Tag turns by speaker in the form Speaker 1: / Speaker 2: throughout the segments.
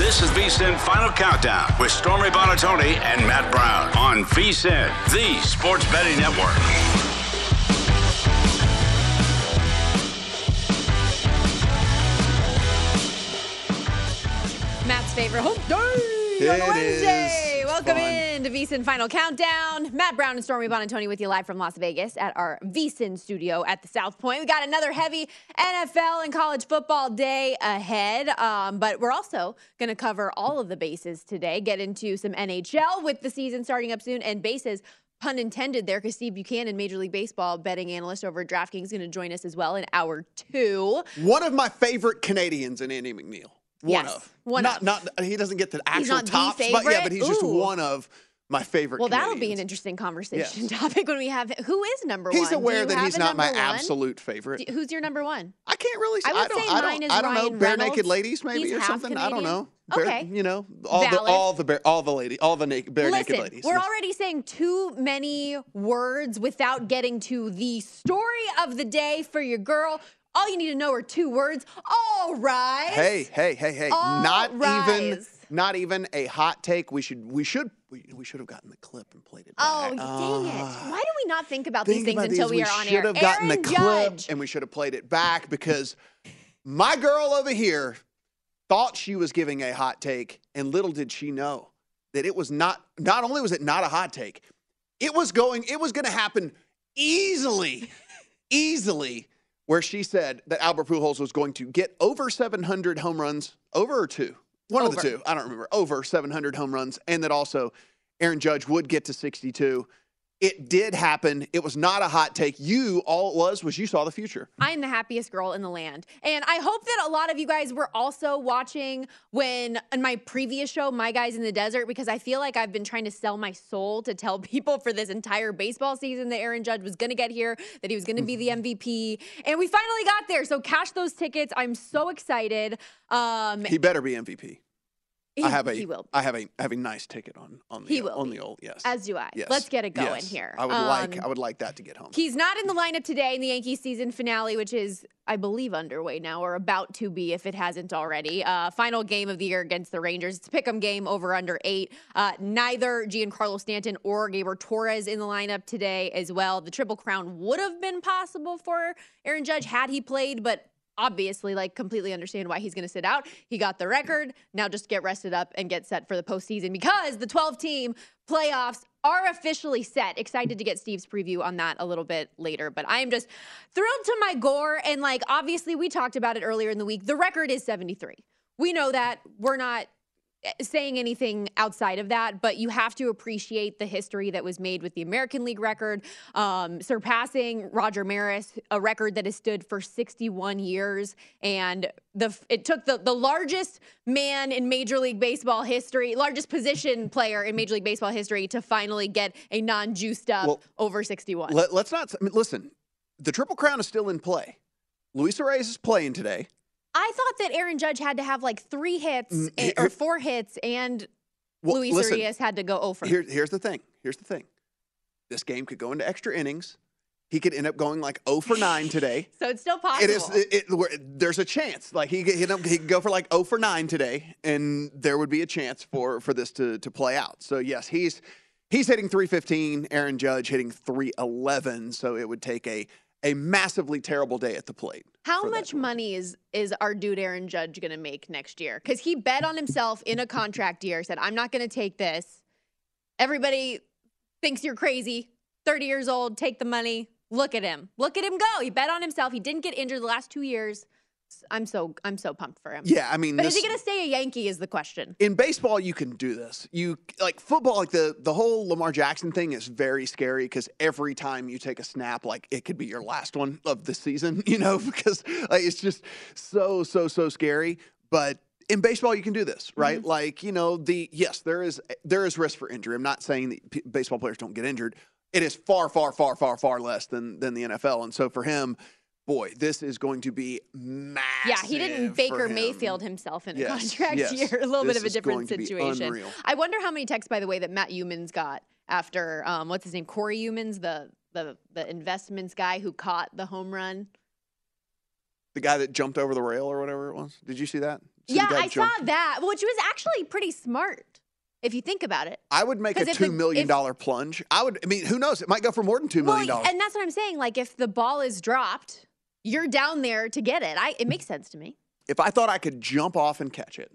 Speaker 1: This is VSIN Final Countdown with Stormy Buonantony and Matt Brown on VSIN, the sports betting network.
Speaker 2: Matt's favorite hump day on
Speaker 3: It
Speaker 2: a Wednesday.
Speaker 3: is
Speaker 2: Welcome
Speaker 3: fun.
Speaker 2: in to VSIN Final Countdown. Matt Brown and Stormy Buonantony with you live from Las Vegas at our VSIN studio at the South Point. We got another heavy NFL and college football day ahead, um, but we're also going to cover all of the bases today. Get into some NHL with the season starting up soon and bases. Pun intended there, because Steve Buchanan, Major League Baseball betting analyst over at DraftKings, is going to join us as well in hour two.
Speaker 3: One of my favorite Canadians in Andy McNeil. One
Speaker 2: Yes,
Speaker 3: of.
Speaker 2: one
Speaker 3: not,
Speaker 2: of.
Speaker 3: Not, he doesn't get the actual tops, but yeah, but he's just one of my favorite
Speaker 2: Well, that'll be an interesting conversation
Speaker 3: Yes.
Speaker 2: topic when we have who is number one.
Speaker 3: He's aware that he's not my
Speaker 2: one?
Speaker 3: absolute favorite.
Speaker 2: Do- Who's your number one?
Speaker 3: I can't really say.
Speaker 2: I would
Speaker 3: don't,
Speaker 2: say
Speaker 3: I don't,
Speaker 2: mine is
Speaker 3: I don't know.
Speaker 2: Ryan
Speaker 3: Bare naked ladies, maybe
Speaker 2: He's
Speaker 3: or something. I don't know. Bare-
Speaker 2: Okay.
Speaker 3: you know, all the
Speaker 2: Valid.
Speaker 3: all the bare, all the lady, all the naked, bare
Speaker 2: Listen,
Speaker 3: naked ladies.
Speaker 2: we're already saying too many words without getting to the story of the day for your girl. All you need to know are two words. All right.
Speaker 3: Hey, hey, hey, hey!
Speaker 2: All
Speaker 3: not even,
Speaker 2: rise.
Speaker 3: Not even a hot take. We should, we should, we, we should have gotten the clip and played it. Back.
Speaker 2: Oh, dang it.
Speaker 3: Ah.
Speaker 2: Why do we not think about these things
Speaker 3: about
Speaker 2: until
Speaker 3: these.
Speaker 2: we are on air?
Speaker 3: We should have gotten the
Speaker 2: Aaron
Speaker 3: clip and we should have played it back because my girl over here thought she was giving a hot take, and little did she know that it was not. Not only was it not a hot take, it was going. It was going to happen easily, easily. Where she said that Albert Pujols was going to get over 700 home runs, over or two, one of the two. I don't remember. Over 700 home runs, and that also Aaron Judge would get to 62. It did happen. It was not a hot take. You, all it was, was you saw the future.
Speaker 2: I'm the happiest girl in the land. And I hope that a lot of you guys were also watching when in my previous show, My Guys in the Desert, because I feel like I've been trying to sell my soul to tell people for this entire baseball season that Aaron Judge was going to get here, that he was going to be the MVP. And we finally got there. So cash those tickets. I'm so excited. Um,
Speaker 3: He better be MVP.
Speaker 2: He,
Speaker 3: I have a,
Speaker 2: he will.
Speaker 3: I have a, I have a nice ticket on on the
Speaker 2: He will
Speaker 3: on the old yes.
Speaker 2: As do I.
Speaker 3: Yes.
Speaker 2: Let's get it going
Speaker 3: Yes.
Speaker 2: here.
Speaker 3: I would like,
Speaker 2: Um,
Speaker 3: I would like that to get home.
Speaker 2: He's not in the lineup today in the Yankees season finale, which is, I believe, underway now or about to be if it hasn't already. Uh, final game of the year against the Rangers. It's a pick 'em game over under eight. Uh, neither Giancarlo Stanton or Gleyber Torres in the lineup today as well. The Triple Crown would have been possible for Aaron Judge had he played, but obviously like completely understand why he's going to sit out. He got the record. Now just get rested up and get set for the postseason because the 12 team playoffs are officially set. Excited to get Steve's preview on that a little bit later, but I am just thrilled to my gore and like obviously we talked about it earlier in the week. The record is 73. we know that we're not saying anything outside of that, but you have to appreciate the history that was made with the American League record, um, surpassing Roger Maris, a record that has stood for 61 years. And the it took the, the largest man in Major League Baseball history, largest position player in Major League Baseball history to finally get a non juiced up
Speaker 3: Well,
Speaker 2: over 61.
Speaker 3: Let, us not I mean, listen. The Triple Crown is still in play. Luis Arraez is playing today.
Speaker 2: I thought that Aaron Judge had to have like three hits
Speaker 3: Mm, here-
Speaker 2: or four hits, and
Speaker 3: Well,
Speaker 2: Luis
Speaker 3: listen,
Speaker 2: Arraez had to go over.
Speaker 3: Here, here's the thing. Here's the thing. This game could go into extra innings. He could end up going like 0 for 9 today.
Speaker 2: so it's still possible.
Speaker 3: It is. It, it- there's a chance. Like he could, he could he could go for like 0 for 9 today, and there would be a chance for for this to to play out. So yes, he's he's hitting 315. Aaron Judge hitting 311. So it would take a a massively terrible day at the plate.
Speaker 2: How much money is is our dude Aaron Judge going to make next year? Because he bet on himself in a contract year. Said, "I'm not going to take this." Everybody thinks you're crazy. 30 years old, take the money. Look at him. Look at him go. He bet on himself. He didn't get injured the last two years. I'm so I'm so pumped for him.
Speaker 3: Yeah, I mean,
Speaker 2: But
Speaker 3: this,
Speaker 2: is he going to stay a Yankee? Is the question.
Speaker 3: in baseball you can do this you like football like the the whole lamar jackson thing is very scary because every time you take a snap like it could be your last one of the season you know because like, it's just so so so scary but in baseball you can do this right mm-hmm. like you know the yes there is there is risk for injury i'm not saying that p- baseball players don't get injured it is far far far far far less than than the nfl and so for him boy this is going to be massive
Speaker 2: Yeah, he didn't Baker Mayfield himself in a
Speaker 3: Yes,
Speaker 2: contract
Speaker 3: yes.
Speaker 2: year. A little
Speaker 3: This
Speaker 2: bit of a different
Speaker 3: going to be
Speaker 2: situation. I wonder how many texts, by the way, that Matt Youmans got after um, what's his name, Corey Youmans, the the the investments guy who caught the home run.
Speaker 3: The guy that jumped over the rail or whatever it was. Did you see that?
Speaker 2: Yeah, I
Speaker 3: jump-
Speaker 2: saw that, which was actually pretty smart if you think about it.
Speaker 3: I would make a two million dollar plunge. I would. I mean, who knows? It might go for more than two million
Speaker 2: Well,
Speaker 3: dollars.
Speaker 2: and that's what I'm saying. Like, if the ball is dropped, you're down there to get it. I it makes sense to me.
Speaker 3: if I thought I could jump off and catch it,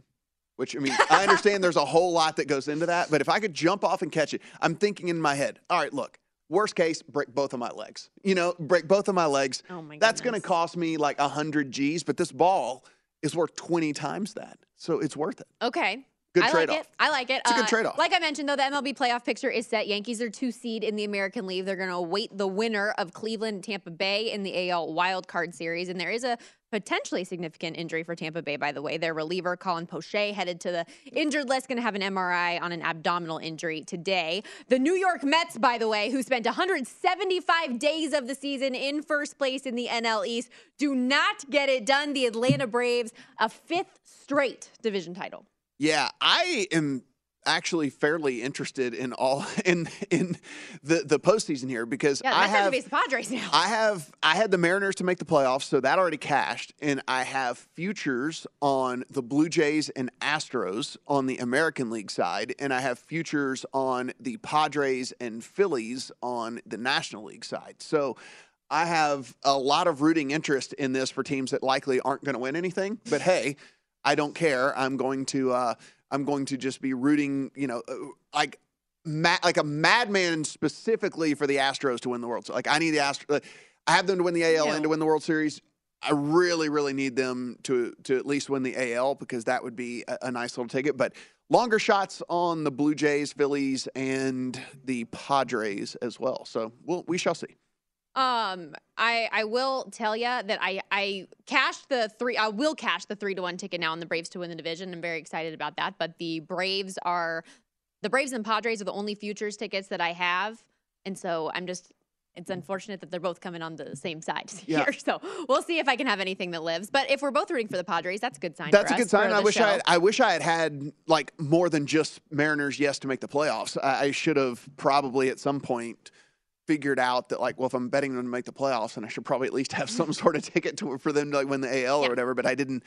Speaker 3: which I mean, I understand there's a whole lot that goes into that, but if I could jump off and catch it, I'm thinking in my head, all right, look, worst case, break both of my legs. You know, break both of my legs.
Speaker 2: Oh my
Speaker 3: That's going to cost me like a hundred G's, but this ball is worth 20 times that, so it's worth it.
Speaker 2: Okay.
Speaker 3: Good
Speaker 2: I like
Speaker 3: trade-off.
Speaker 2: it. I like it.
Speaker 3: It's a good
Speaker 2: Uh,
Speaker 3: trade-off.
Speaker 2: Like I mentioned, though, the MLB playoff picture is set. Yankees are two seed in the American League. They're going to await the winner of Cleveland Tampa Bay in the AL wild card series. And there is a potentially significant injury for Tampa Bay, by the way. Their reliever, Colin Poche, headed to the injured list, going to have an MRI on an abdominal injury today. The New York Mets, by the way, who spent 175 days of the season in first place in the NL East, do not get it done. The Atlanta Braves, a fifth straight division title.
Speaker 3: Yeah, I am actually fairly interested in all in in the the postseason here because
Speaker 2: Yeah,
Speaker 3: I
Speaker 2: have the Padres now.
Speaker 3: I have I had the Mariners to make the playoffs, so that already cashed, and I have futures on the Blue Jays and Astros on the American League side, and I have futures on the Padres and Phillies on the National League side. So. I have a lot of rooting interest in this for teams that likely aren't going to win anything, but hey, I don't care. I'm going to uh, I'm going to just be rooting, you know, uh, like ma- like a madman specifically for the Astros to win the World Series. Like I need the Astros. I have them to win the AL and to win the World Series. I really, really need them to to at least win the AL because that would be a, a nice little ticket. But longer shots on the Blue Jays, Phillies, and the Padres as well. So we'll, we shall see.
Speaker 2: Um, I I will tell you that I I cashed the three. I will cash the three to one ticket now on the Braves to win the division. I'm very excited about that. But the Braves are the Braves and Padres are the only futures tickets that I have, and so I'm just. It's unfortunate that they're both coming on the same side
Speaker 3: Yeah.
Speaker 2: here. So we'll see if I can have anything that lives. But if we're both rooting for the Padres, that's a good sign.
Speaker 3: That's a good sign. I wish
Speaker 2: show.
Speaker 3: I had, I wish I had had like more than just Mariners yes to make the playoffs. I, I should have probably at some point figured out that like, well, if I'm betting them to make the playoffs, then I should probably at least have some sort of ticket to for them to like win the AL
Speaker 2: Yeah.
Speaker 3: or whatever. But I didn't.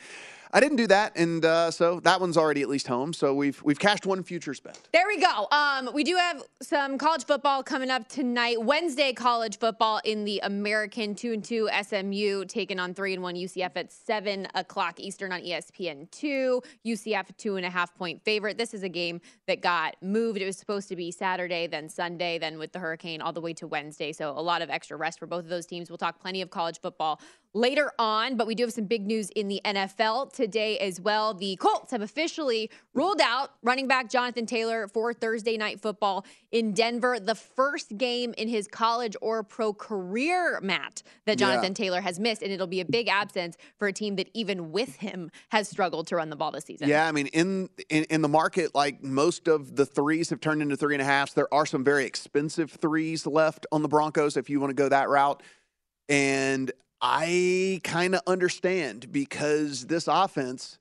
Speaker 3: I didn't do that, and uh, so that one's already at least home. So we've we've cashed one futures bet.
Speaker 2: There we go. Um, we do have some college football coming up tonight. Wednesday college football in the American two and two SMU taking on three and one UCF at seven o'clock Eastern on ESPN two. UCF two and a half point favorite. This is a game that got moved. It was supposed to be Saturday, then Sunday, then with the hurricane all the way to Wednesday. So a lot of extra rest for both of those teams. We'll talk plenty of college football later on, but we do have some big news in the NFL today as well. The Colts have officially ruled out running back Jonathan Taylor for Thursday night football in Denver, the first game in his college or pro career, Matt, that Jonathan
Speaker 3: Yeah.
Speaker 2: Taylor has missed. And it'll be a big absence for a team that even with him has struggled to run the ball this season.
Speaker 3: Yeah, I mean, in, in in the market, like most of the threes have turned into three and a halfs. There are some very expensive threes left on the Broncos if you want to go that route. And I kind of understand because this offense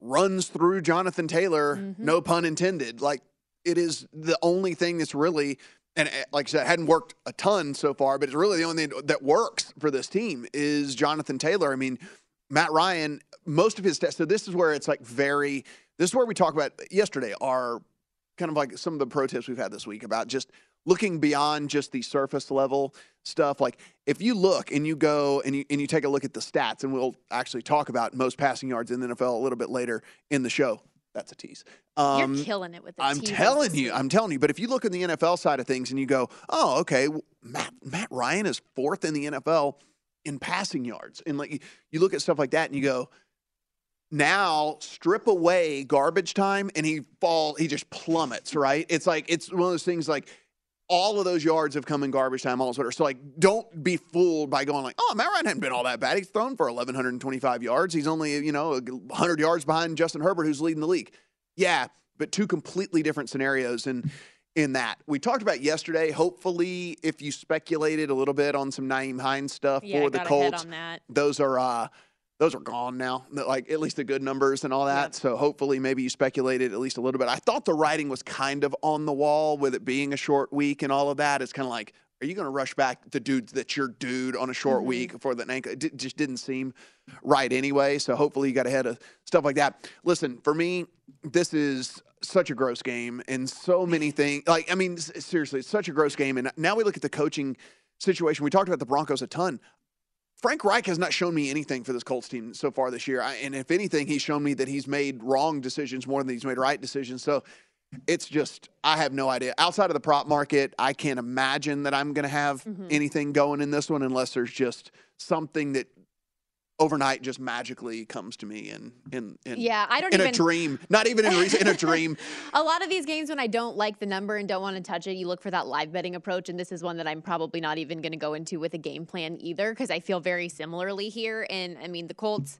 Speaker 3: runs through Jonathan Taylor,
Speaker 2: Mm-hmm.
Speaker 3: no pun intended. Like it is the only thing that's really and uh, like I said, hadn't worked a ton so far, but it's really the only thing that works for this team is Jonathan Taylor. I mean, Matt Ryan, most of his tests. So this is where it's like very. This is where we talk about yesterday. Are kind of like some of the pro tips we've had this week about just looking beyond just the surface level stuff. Like if you look and you go and you and you take a look at the stats, and we'll actually talk about most passing yards in the NFL a little bit later in the show. That's a tease. Um,
Speaker 2: You're killing it with the
Speaker 3: I'm
Speaker 2: teases
Speaker 3: telling you. I'm telling you. But if you look at the NFL side of things and you go, oh, okay, Matt Matt Ryan is fourth in the NFL in passing yards, and like you, you look at stuff like that and you go, now strip away garbage time and he fall, he just plummets. Right? It's like it's one of those things like. All of those yards have come in garbage time, all sort So, like, don't be fooled by going like, "Oh, Matt Ryan hadn't been all that bad. He's thrown for 1,125 yards. He's only, you know, 100 yards behind Justin Herbert, who's leading the league." Yeah, but two completely different scenarios in in that. We talked about yesterday. Hopefully, if you speculated a little bit on some Nyheim Hines stuff
Speaker 2: Yeah,
Speaker 3: for the
Speaker 2: got a head
Speaker 3: Colts, those are uh those are gone now. Like at least the good numbers and all that. So hopefully maybe you speculated at least a little bit. I thought the writing was kind of on the wall with it being a short week and all of that. It's kind of like are you going to rush back the dude that's your dude on a short mm-hmm. week for the ankle? It just didn't seem right anyway. So hopefully you got ahead of stuff like that. Listen, for me, this is such a gross game and so many things. Like, I mean, seriously, it's such a gross game. And now we look at the coaching situation. We talked about the Broncos a ton. Frank Reich has not shown me anything for this Colts team so far this year. I, and if anything, he's shown me that he's made wrong decisions more than he's made right decisions. So it's just, I have no idea. Outside of the prop market, I can't imagine that I'm going to have mm-hmm. anything going in this one unless there's just something that overnight just magically comes to me in in, in
Speaker 2: Yeah, I don't
Speaker 3: in
Speaker 2: even-
Speaker 3: a dream. Not even in in a dream.
Speaker 2: A lot of these games, when I don't like the number and don't want to touch it, you look for that live betting approach. And this is one that I'm probably not even going to go into with a game plan either, because I feel very similarly here. And I mean, the Colts.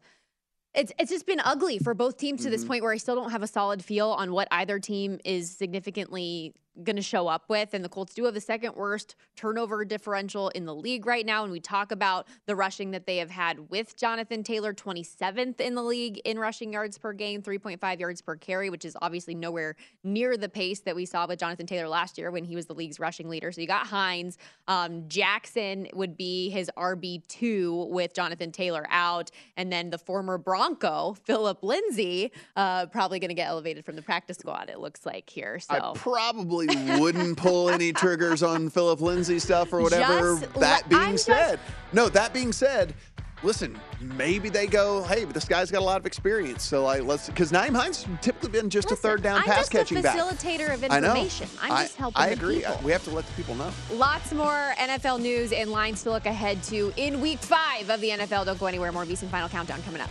Speaker 2: It's it's just been ugly for both teams to
Speaker 3: Mm-hmm.
Speaker 2: this point where I still don't have a solid feel on what either team is significantly going to show up with. And the Colts do have the second worst turnover differential in the league right now. And we talk about the rushing that they have had with Jonathan Taylor, 27th in the league in rushing yards per game, 3.5 yards per carry, which is obviously nowhere near the pace that we saw with Jonathan Taylor last year when he was the league's rushing leader. So you got Hines. Um, Jackson would be his RB2 with Jonathan Taylor out. And then the former Bronco, Phillip Lindsay, uh, probably going to get elevated from the practice squad, it looks like here. So.
Speaker 3: I probably wouldn't pull any triggers on Phillip Lindsay stuff or whatever.
Speaker 2: Just
Speaker 3: that being
Speaker 2: I'm just-
Speaker 3: said, no, that being said, listen, maybe they go, hey, but this guy's got a lot of experience. So like, let's because Nyheim Hines typically been just a third down
Speaker 2: I'm
Speaker 3: pass
Speaker 2: just a
Speaker 3: catching back.
Speaker 2: facilitator of
Speaker 3: I know.
Speaker 2: I'm
Speaker 3: I-
Speaker 2: helping
Speaker 3: I agree.
Speaker 2: people.
Speaker 3: We have to let the people know.
Speaker 2: Lots more NFL news and lines to look ahead to in week five of the NFL. Don't go anywhere. More VSiN Final Countdown coming up.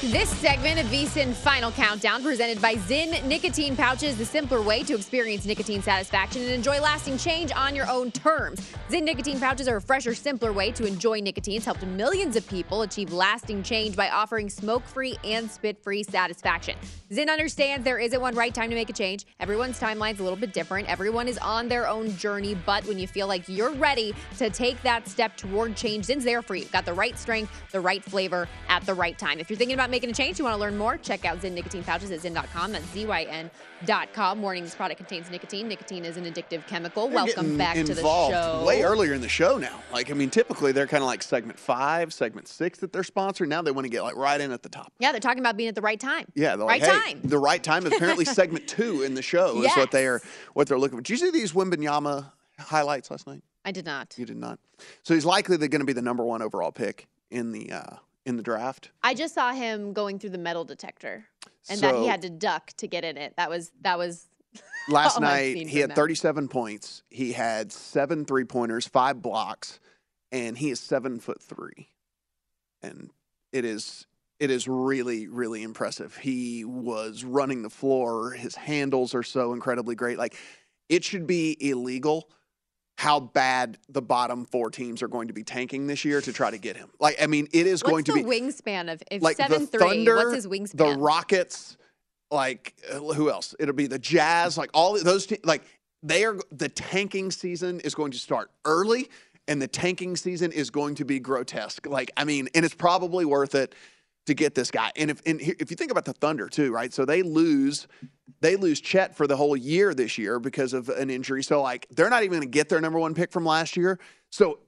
Speaker 2: This segment of VSIN Final Countdown presented by Zyn Nicotine Pouches, the simpler way to experience nicotine satisfaction and enjoy lasting change on your own terms. Zyn Nicotine Pouches are a fresher, simpler way to enjoy nicotine. It's helped millions of people achieve lasting change by offering smoke-free and spit-free satisfaction. Zyn understands there isn't one right time to make a change. Everyone's timeline's a little bit different. Everyone is on their own journey, but when you feel like you're ready to take that step toward change, Zyn's there for you. Got the right strength, the right flavor at the right time. If you're thinking about making a change, you want to learn more, check out Zyn Nicotine Pouches at Zyn.com. That's Z-Y-N.com. Warning, this product contains nicotine. Nicotine is an addictive chemical.
Speaker 3: They're
Speaker 2: Welcome back to the show.
Speaker 3: Way earlier in the show now. Like, I mean, typically they're kind of like segment five, segment six that they're sponsoring. Now they want to get like right in at the top.
Speaker 2: Yeah, they're talking about being at the right time.
Speaker 3: Yeah, they're
Speaker 2: right
Speaker 3: hey,
Speaker 2: time.
Speaker 3: the right time. Apparently, segment two in the show is what they are, what they're looking for. Did you see these Wembanyama highlights last night?
Speaker 2: I did not.
Speaker 3: You did not. So he's likely going to be the number one overall pick in the uh, in the draft.
Speaker 2: I just saw him going through the metal detector, and that he had to duck to get in it. That was that was
Speaker 3: Last night he had
Speaker 2: him. 37
Speaker 3: 37 points. He had seven three pointers, five blocks, and he is seven foot three. And it is it is really really impressive. He was running the floor. His handles are so incredibly great. Like it should be illegal how bad the bottom four teams are going to be tanking this year to try to get him. Like I mean, it is
Speaker 2: What's
Speaker 3: going to
Speaker 2: the
Speaker 3: be
Speaker 2: wingspan of if
Speaker 3: like
Speaker 2: seven
Speaker 3: the
Speaker 2: three?
Speaker 3: Thunder,
Speaker 2: What's his wingspan? the?
Speaker 3: Rockets, like uh, who else? It'll be the Jazz, like all those. Te- like they are. The tanking season is going to start early, and the tanking season is going to be grotesque. Like I mean, and it's probably worth it to get this guy. And if and if you think about the Thunder too, right? So they lose. They lose Chet for the whole year this year because of an injury. So like they're not even going to get their number one pick from last year. So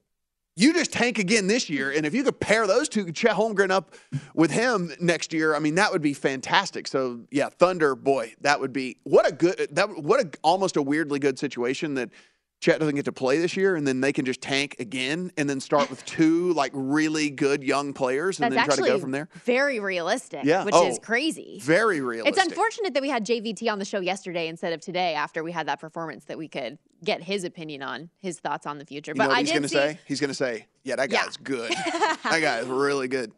Speaker 3: you just tank again this year, and if you could pair those two, Chet Holmgren up with him next year, I mean that would be fantastic. So yeah, Thunder, boy, that would be what a good that what a almost a weirdly good situation that Chet doesn't get to play this year, and then they can just tank again, and then start with two like really good young players, and
Speaker 2: That's
Speaker 3: then try to go from there.
Speaker 2: very realistic.
Speaker 3: Yeah.
Speaker 2: which
Speaker 3: Oh,
Speaker 2: is crazy.
Speaker 3: Very realistic.
Speaker 2: It's unfortunate that we had JVT on the show yesterday instead of today after we had that performance that we could get his opinion on his thoughts on the future.
Speaker 3: You
Speaker 2: but
Speaker 3: know what
Speaker 2: I
Speaker 3: he's going to
Speaker 2: see
Speaker 3: say? He's going to say, "Yeah, that
Speaker 2: Yeah.
Speaker 3: guy's good. that guy is really good."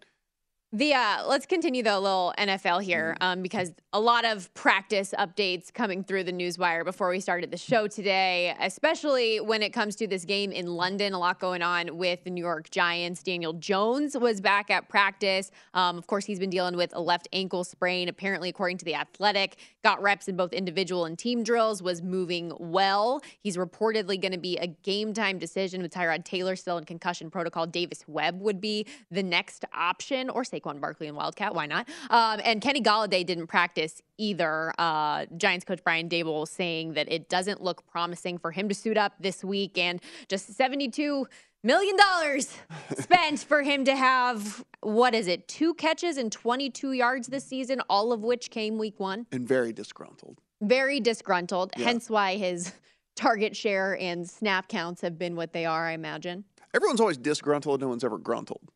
Speaker 2: The uh, let's continue the little NFL here
Speaker 3: Mm-hmm.
Speaker 2: um, because a lot of practice updates coming through the newswire before we started the show today, especially when it comes to this game in London. A lot going on with the New York Giants. Daniel Jones was back at practice. Um, of course, he's been dealing with a left ankle sprain. Apparently, according to the Athletic, got reps in both individual and team drills. Was moving well. He's reportedly going to be a game time decision with Tyrod Taylor still in concussion protocol. Davis Webb would be the next option, or Saquon Barkley and Wildcat. Why not? Um, and Kenny Golladay didn't practice either. Uh, Giants coach Brian Daboll saying that it doesn't look promising for him to suit up this week, and just seventy-two million dollars spent for him to have what is it? Two catches and twenty-two yards this season, all of which came week one.
Speaker 3: And very disgruntled.
Speaker 2: Very disgruntled.
Speaker 3: Yeah.
Speaker 2: Hence why his target share and snap counts have been what they are. I imagine.
Speaker 3: Everyone's always disgruntled. No one's ever gruntled.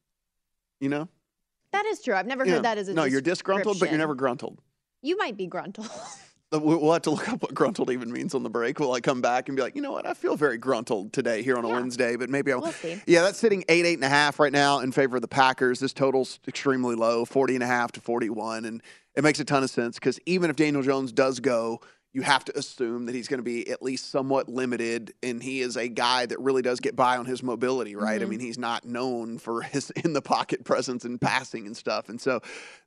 Speaker 3: You know?
Speaker 2: That is true. I've never
Speaker 3: Yeah.
Speaker 2: heard that as a
Speaker 3: no. You're disgruntled, but you're never gruntled.
Speaker 2: You might be gruntled.
Speaker 3: We'll have to look up what gruntled even means on the break. We'll like come back and be like, you know what? I feel very gruntled today here on a
Speaker 2: Yeah.
Speaker 3: Wednesday, but maybe I'll.
Speaker 2: We'll see.
Speaker 3: Yeah, that's sitting eight, eight and a half right now in favor of the Packers. This total's extremely low, 40 and a half to 41. And it makes a ton of sense because even if Daniel Jones does go, you have to assume that he's going to be at least somewhat limited. And he is a guy that really does get by on his mobility, right? I
Speaker 2: Mhm.
Speaker 3: mean, he's not known for his in the pocket presence and passing and stuff. And so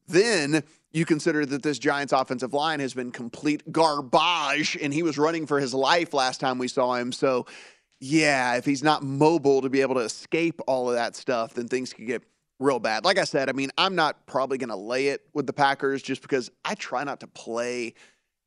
Speaker 3: then you consider that this Giants offensive line has been complete garbage and he was running for his life last time we saw him. So, yeah, if he's not mobile to be able to escape all of that stuff, then things could get real bad. Like I said, I mean, I'm not probably going to lay it with the Packers just because I try not to play.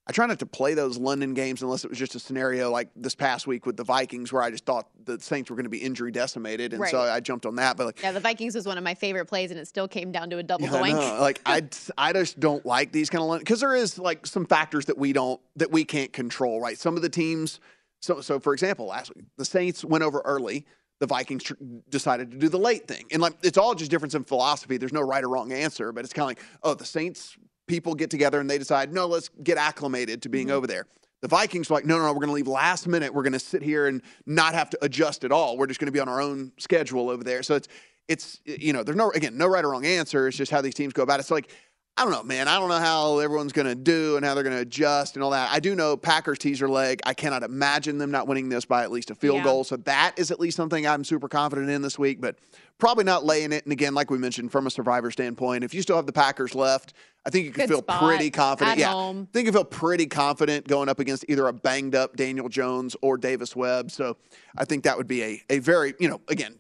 Speaker 3: I try not to play those London games unless it was just a scenario like this past week with the Vikings where I just thought the Saints were going to be injury decimated, and so I jumped on that. But like,
Speaker 2: Yeah, the Vikings was one of my favorite plays, and it still came down to a double
Speaker 3: yeah, I
Speaker 2: doink.
Speaker 3: know. Like I, I just don't like these kind of London. because there is like some factors that we don't that we can't control. Right, some of the teams. So, so for example, last week the Saints went over early. The Vikings tr- decided to do the late thing, and like it's all just difference in philosophy. There's no right or wrong answer, but it's kind of like, oh, the Saints people get together and they decide, no, let's get acclimated to being mm-hmm. over there. The Vikings were like, no, no, no, we're going to leave last minute. We're going to sit here and not have to adjust at all. We're just going to be on our own schedule over there. So it's, it's, you know, there's no, again, no right or wrong answer. It's just how these teams go about it. So like, I don't know, man. I don't know how everyone's going to do and how they're going to adjust and all that. I do know Packers teaser leg. I cannot imagine them not winning this by at least a field
Speaker 2: Yeah.
Speaker 3: goal. So that is at least something I'm super confident in this week, but probably not laying it. And again, like we mentioned, from a survivor standpoint, if you still have the Packers left, I think you can
Speaker 2: Good
Speaker 3: feel
Speaker 2: spot
Speaker 3: pretty confident.
Speaker 2: at
Speaker 3: yeah,
Speaker 2: home.
Speaker 3: I think you feel pretty confident going up against either a banged up Daniel Jones or Davis Webb. So I think that would be a, a very, you know, again,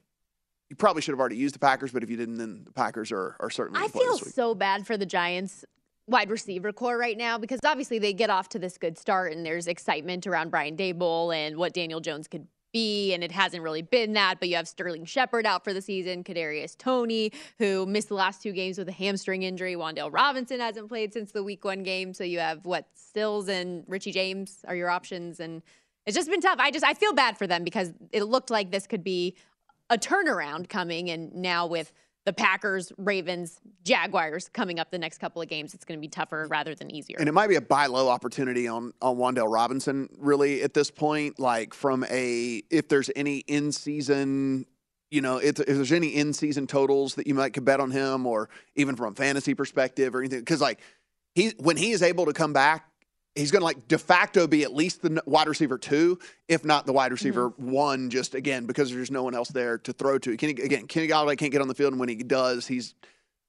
Speaker 3: you probably should have already used the Packers, but if you didn't, then the Packers are, are certainly
Speaker 2: I feel so bad for the Giants wide receiver core right now because obviously they get off to this good start and there's excitement around Brian Daboll and what Daniel Jones could be, and it hasn't really been that. But you have Sterling Shepard out for the season, Kadarius Toney, who missed the last two games with a hamstring injury. Wan'Dale Robinson hasn't played since the Week One game, so you have what Sills and Richie James are your options, and it's just been tough. I just I feel bad for them because it looked like this could be a turnaround coming, and now with the Packers, Ravens, Jaguars coming up the next couple of games, it's going to be tougher rather than easier.
Speaker 3: And it might be a buy low opportunity on on Wan'Dale Robinson, really, at this point. Like from a if there's any in season, you know, if, if there's any in season totals that you might could bet on him, or even from a fantasy perspective or anything, because like he when he is able to come back. He's going to like de facto be at least the wide receiver two, if not the wide receiver mm-hmm. one, just again because there's no one else there to throw to. Kenny, again, Kenny Golladay can't get on the field, and when he does, he's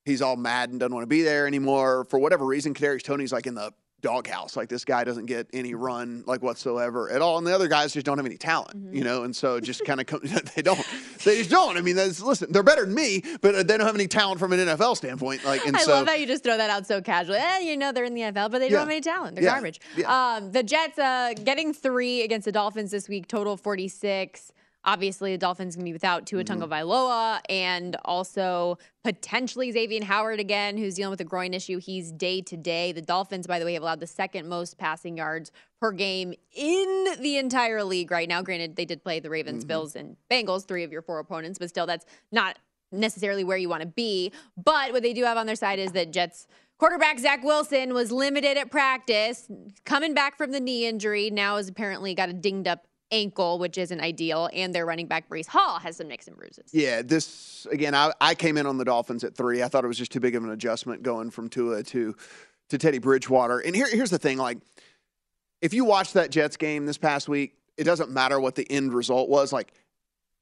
Speaker 3: he's all mad and doesn't want to be there anymore for whatever reason. Kadarius Toney's like in the doghouse. Like this guy doesn't get any run like whatsoever at all, and the other guys just don't have any talent, you know. And so just kind of come, they don't, they just don't. I mean, that's, listen, they're better than me, but they don't have any talent from an NFL standpoint. Like, and
Speaker 2: I
Speaker 3: so
Speaker 2: love how you just throw that out so casually. Eh, you know they're in the NFL, but they don't
Speaker 3: Yeah.
Speaker 2: have any talent. They're
Speaker 3: Yeah.
Speaker 2: garbage.
Speaker 3: Yeah.
Speaker 2: Um, the Jets uh, getting three against the Dolphins this week, total 46. Obviously, the Dolphins can be without Tua
Speaker 3: Mm-hmm.
Speaker 2: Tagovailoa and also potentially Xavier Howard again, who's dealing with a groin issue. He's day to day. The Dolphins, by the way, have allowed the second most passing yards per game in the entire league right now. Granted, they did play the Ravens,
Speaker 3: Mm-hmm.
Speaker 2: Bills, and Bengals, three of your four opponents, but still, that's not necessarily where you want to be. But what they do have on their side is that Jets quarterback Zach Wilson was limited at practice, coming back from the knee injury. Now has apparently got a dinged up ankle, which isn't ideal. And their running back Breece Hall has some nicks and bruises.
Speaker 3: Yeah, this again. I, I came in on the Dolphins at three. I thought it was just too big of an adjustment going from Tua to to Teddy Bridgewater. And here, here's the thing: like, if you watch that Jets game this past week, it doesn't matter what the end result was. Like,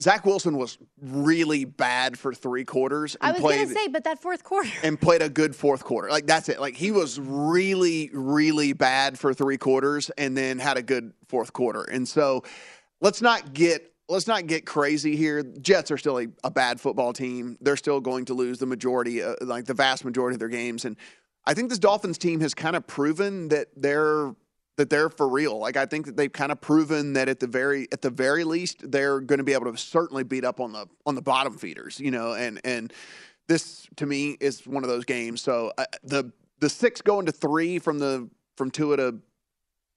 Speaker 3: Zach Wilson was really bad for three quarters and
Speaker 2: I was
Speaker 3: played
Speaker 2: to say, but that fourth quarter.
Speaker 3: and played a good fourth quarter. Like that's it. Like he was really, really bad for three quarters and then had a good fourth quarter. And so let's not get let's not get crazy here. Jets are still a, a bad football team. They're still going to lose the majority, uh, like the vast majority of their games. And I think this Dolphins team has kind of proven that they're that they're for real. Like I think that they've kind of proven that at the very at the very least they're going to be able to certainly beat up on the on the bottom feeders, you know, and and this to me is one of those games. So uh, the the six going to three from the from Tua to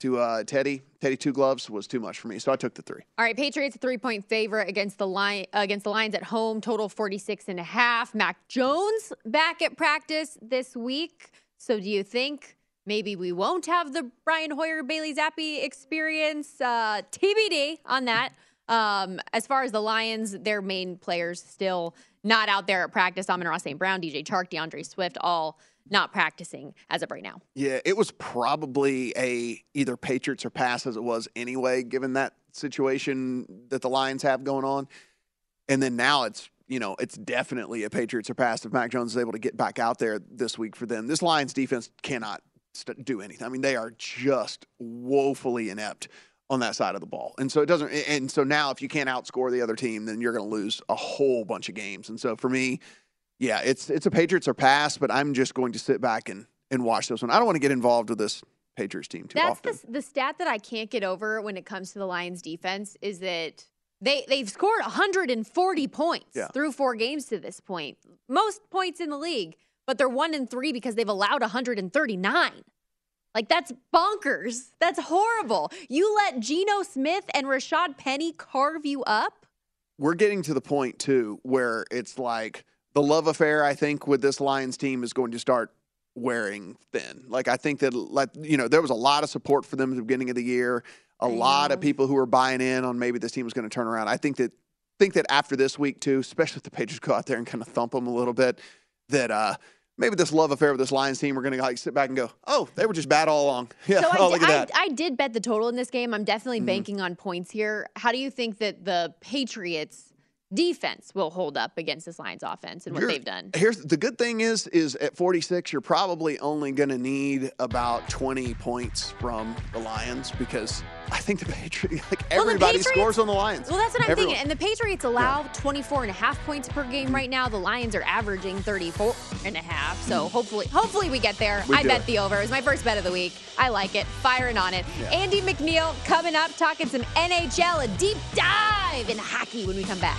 Speaker 3: to uh, Teddy Teddy two gloves was too much for me, so I took the three.
Speaker 2: All right, Patriots a three-point favorite against the line against the Lions at home, total 46 and a half. Mac Jones back at practice this week. So do you think maybe we won't have the Brian Hoyer Bailey Zappe experience. Uh, TBD on that. Um, as far as the Lions, their main players still not out there at practice. Amon-Ra St. Brown, DJ Chark, D'Andre Swift, all not practicing as of right now.
Speaker 3: Yeah, it was probably a either Patriots or pass as it was anyway, given that situation that the Lions have going on. And then now it's you know it's definitely a Patriots or pass if Mac Jones is able to get back out there this week for them. This Lions defense cannot do anything. I mean, they are just woefully inept on that side of the ball. And so it doesn't and so now if you can't outscore the other team, then you're going to lose a whole bunch of games. And so for me, yeah, it's it's a Patriots or pass, but I'm just going to sit back and and watch this one. I don't want to get involved with this Patriots team too
Speaker 2: That's
Speaker 3: often.
Speaker 2: the, the stat that I can't get over when it comes to the Lions defense is that they they've scored 140 points
Speaker 3: Yeah.
Speaker 2: through four games to this point, most points in the league, but they're one and three because they've allowed 139. Like that's bonkers. That's horrible. You let Geno Smith and Rashad Penny carve you up.
Speaker 3: We're getting to the point too where it's like the love affair I think with this Lions team is going to start wearing thin. Like I think that like you know there was a lot of support for them at the beginning of the year. A lot of people who were buying in on maybe this team was going to turn around. I think that think that after this week too, especially if the Patriots go out there and kind of thump them a little bit, that uh maybe this love affair with this Lions team, we're going to like sit back and go, oh, they were just bad all along. Yeah,
Speaker 2: So
Speaker 3: oh
Speaker 2: I,
Speaker 3: at
Speaker 2: I,
Speaker 3: that.
Speaker 2: I did bet the total in this game. I'm definitely
Speaker 3: Mhm.
Speaker 2: banking on points here. How do you think that the Patriots defense will hold up against this Lions offense and what
Speaker 3: You're-
Speaker 2: they've done?
Speaker 3: Here's the good thing is is at 46 you're probably only going to need about 20 points from the Lions because I think the Patriots like
Speaker 2: Well,
Speaker 3: everybody
Speaker 2: Patriots-
Speaker 3: scores on the Lions.
Speaker 2: Well, that's what I'm
Speaker 3: Everyone.
Speaker 2: thinking. And the Patriots allow 24 and a half points per game right now. The Lions are averaging 34 and a half. So hopefully, hopefully we get there.
Speaker 3: We
Speaker 2: I bet
Speaker 3: it.
Speaker 2: the over. It was my first bet of the week. I like it. Firing on it.
Speaker 3: Yeah.
Speaker 2: Andy McNeil coming up, talking some NHL, a deep dive in hockey when we come back.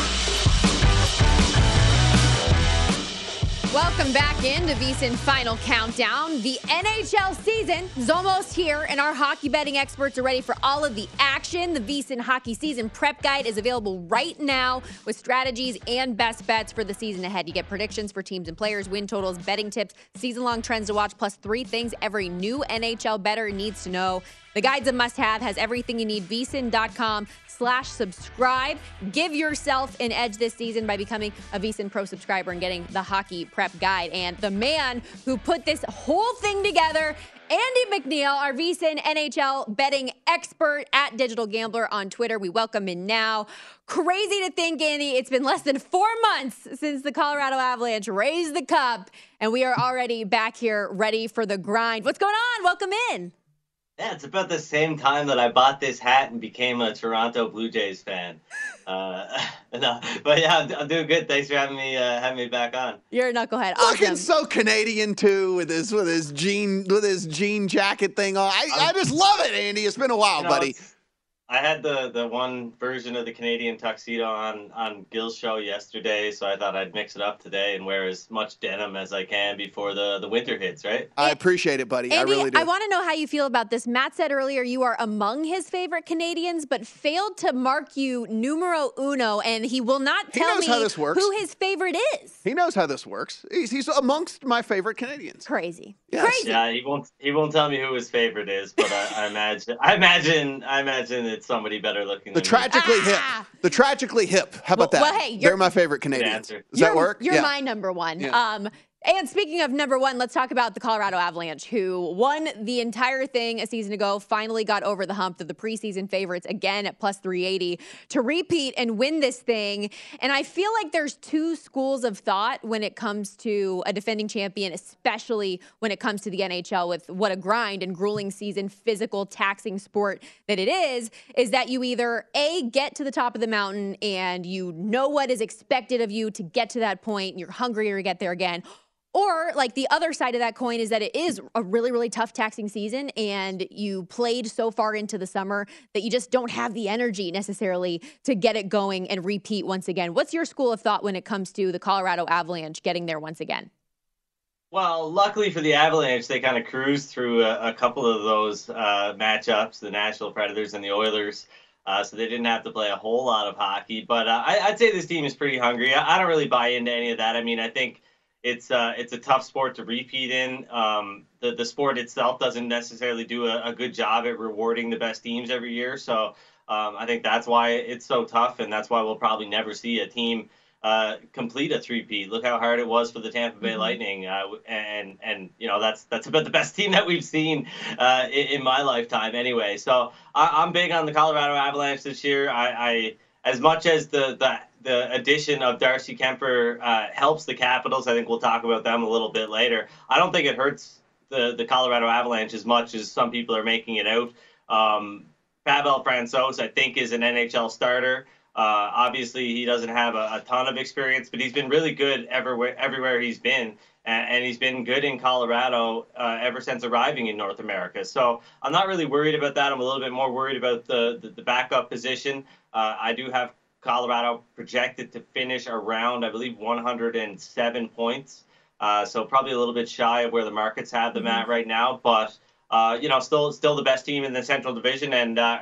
Speaker 2: Welcome back into VSIN Final Countdown. The NHL season is almost here, and our hockey betting experts are ready for all of the action. The VSIN Hockey Season Prep Guide is available right now with strategies and best bets for the season ahead. You get predictions for teams and players, win totals, betting tips, season long trends to watch, plus three things every new NHL better needs to know. The guide's a must have, has everything you need. VSIN.com slash subscribe. Give yourself an edge this season by becoming a VSIN Pro subscriber and getting the hockey prep guide. And the man who put this whole thing together, Andy McNeil, our VSIN NHL betting expert at Digital Gambler on Twitter. We welcome him now. Crazy to think, Andy, it's been less than four months since the Colorado Avalanche raised the cup, and we are already back here ready for the grind. What's going on? Welcome in.
Speaker 4: Yeah, it's about the same time that I bought this hat and became a Toronto Blue Jays fan. Uh, no, but yeah, I'm, I'm doing good. Thanks for having me uh, having me back on.
Speaker 2: You're a knucklehead.
Speaker 3: Looking so Canadian too with his with his jean with his jean jacket thing on. I, I just love it, Andy. It's been a while,
Speaker 4: You know,
Speaker 3: buddy.
Speaker 4: it's- I had the, the one version of the Canadian tuxedo on on Gil's show yesterday, so I thought I'd mix it up today and wear as much denim as I can before the, the winter hits, right?
Speaker 3: I appreciate it, buddy.
Speaker 2: Andy,
Speaker 3: I really do.
Speaker 2: I want to know how you feel about this. Matt said earlier you are among his favorite Canadians, but failed to mark you numero uno, and he will not
Speaker 3: He
Speaker 2: tell
Speaker 3: knows
Speaker 2: me
Speaker 3: how this works.
Speaker 2: who his favorite is.
Speaker 3: he knows how this works. He's, he's amongst my favorite Canadians.
Speaker 2: Crazy.
Speaker 3: Yes.
Speaker 2: Crazy.
Speaker 4: Yeah, he won't he won't tell me who his favorite is, but I, I imagine I imagine I imagine it's somebody better looking
Speaker 3: The
Speaker 4: than me.
Speaker 3: tragically
Speaker 2: Ah!
Speaker 3: hip. The tragically hip. How about
Speaker 2: Well-
Speaker 3: that?
Speaker 2: well, hey, you're-
Speaker 3: They're my favorite Canadians. Does
Speaker 2: you're,
Speaker 3: that work?
Speaker 2: You're
Speaker 3: yeah.
Speaker 2: my number one.
Speaker 3: Yeah.
Speaker 2: Um, and speaking of number one, let's talk about the Colorado Avalanche, who won the entire thing a season ago, finally got over the hump of the preseason favorites again at plus 380 to repeat and win this thing. And I feel like there's two schools of thought when it comes to a defending champion, especially when it comes to the NHL with what a grind and grueling season, physical, taxing sport that it is, is that you either A, get to the top of the mountain and you know what is expected of you to get to that point and you're hungrier to get there again. Or, like the other side of that coin is that it is a really, really tough taxing season, and you played so far into the summer that you just don't have the energy necessarily to get it going and repeat once again. What's your school of thought when it comes to the Colorado Avalanche getting there once again?
Speaker 4: Well, luckily for the Avalanche, they kind of cruised through a, a couple of those uh, matchups, the Nashville Predators and the Oilers. Uh, so they didn't have to play a whole lot of hockey. But uh, I, would say this team is pretty hungry. I, I, don't really buy into any of that. I mean, I think it's uh, it's a tough sport to repeat in. Um, the the sport itself doesn't necessarily do a, a, good job at rewarding the best teams every year. So um, I think that's why it's so tough, and that's why we'll probably never see a team uh, complete a three-peat. Look how hard it was for the Tampa Bay mm-hmm. Lightning, uh, and and you know that's that's about the best team that we've seen uh, in, in, my lifetime, anyway. So I, am big on the Colorado Avalanche this year. I, I as much as the the the addition of Darcy Kuemper uh, helps the Capitals. I think we'll talk about them a little bit later. I don't think it hurts the the Colorado Avalanche as much as some people are making it out. Um, Pavel Francouz, I think, is an NHL starter. Uh, obviously, he doesn't have a, a, ton of experience, but he's been really good everywhere everywhere he's been, and, and he's been good in Colorado uh, ever since arriving in North America. So I'm not really worried about that. I'm a little bit more worried about the the, the backup position. Uh, I do have Colorado projected to finish around, I believe, 107 points. Uh, so probably a little bit shy of where the markets have them mm-hmm. at right now, but uh, you know, still still the best team in the Central Division and uh,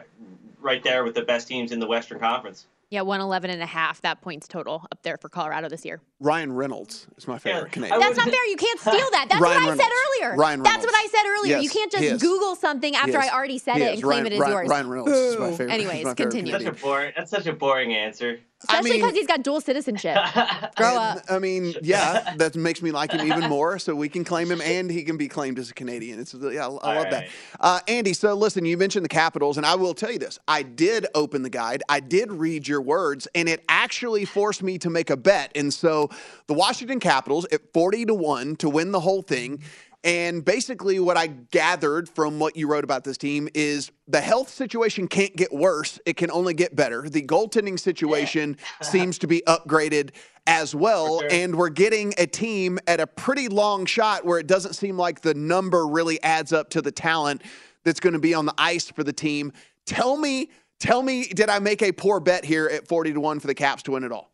Speaker 4: right there with the best teams in the Western Conference.
Speaker 2: Yeah, 111 and a half, that points total up there for Colorado this year.
Speaker 3: Ryan Reynolds is my favorite yeah, Canadian.
Speaker 2: That's not fair. You can't steal that. That's Ryan what I said earlier. Ryan Reynolds. That's what I said earlier. Yes, you can't just Google something after I already said it and claim it as
Speaker 3: Ryan,
Speaker 2: yours.
Speaker 3: Ryan Reynolds is my favorite.
Speaker 2: Anyways, continue.
Speaker 4: Such a boring, that's such a boring answer.
Speaker 2: Especially because I mean, he's got dual citizenship. Grow up.
Speaker 3: I mean, yeah, that makes me like him even more. So we can claim him, and he can be claimed as a Canadian. It's yeah, I, I love right. that. Uh, Andy, so listen, you mentioned the Capitals, and I will tell you this: I did open the guide, I did read your words, and it actually forced me to make a bet. And so the Washington Capitals at forty to one to win the whole thing. And basically, what I gathered from what you wrote about this team is the health situation can't get worse. It can only get better. The goaltending situation yeah. seems to be upgraded as well. Sure. And we're getting a team at a pretty long shot where it doesn't seem like the number really adds up to the talent that's going to be on the ice for the team. Tell me, tell me, did I make a poor bet here at 40 to 1 for the Caps to win it all?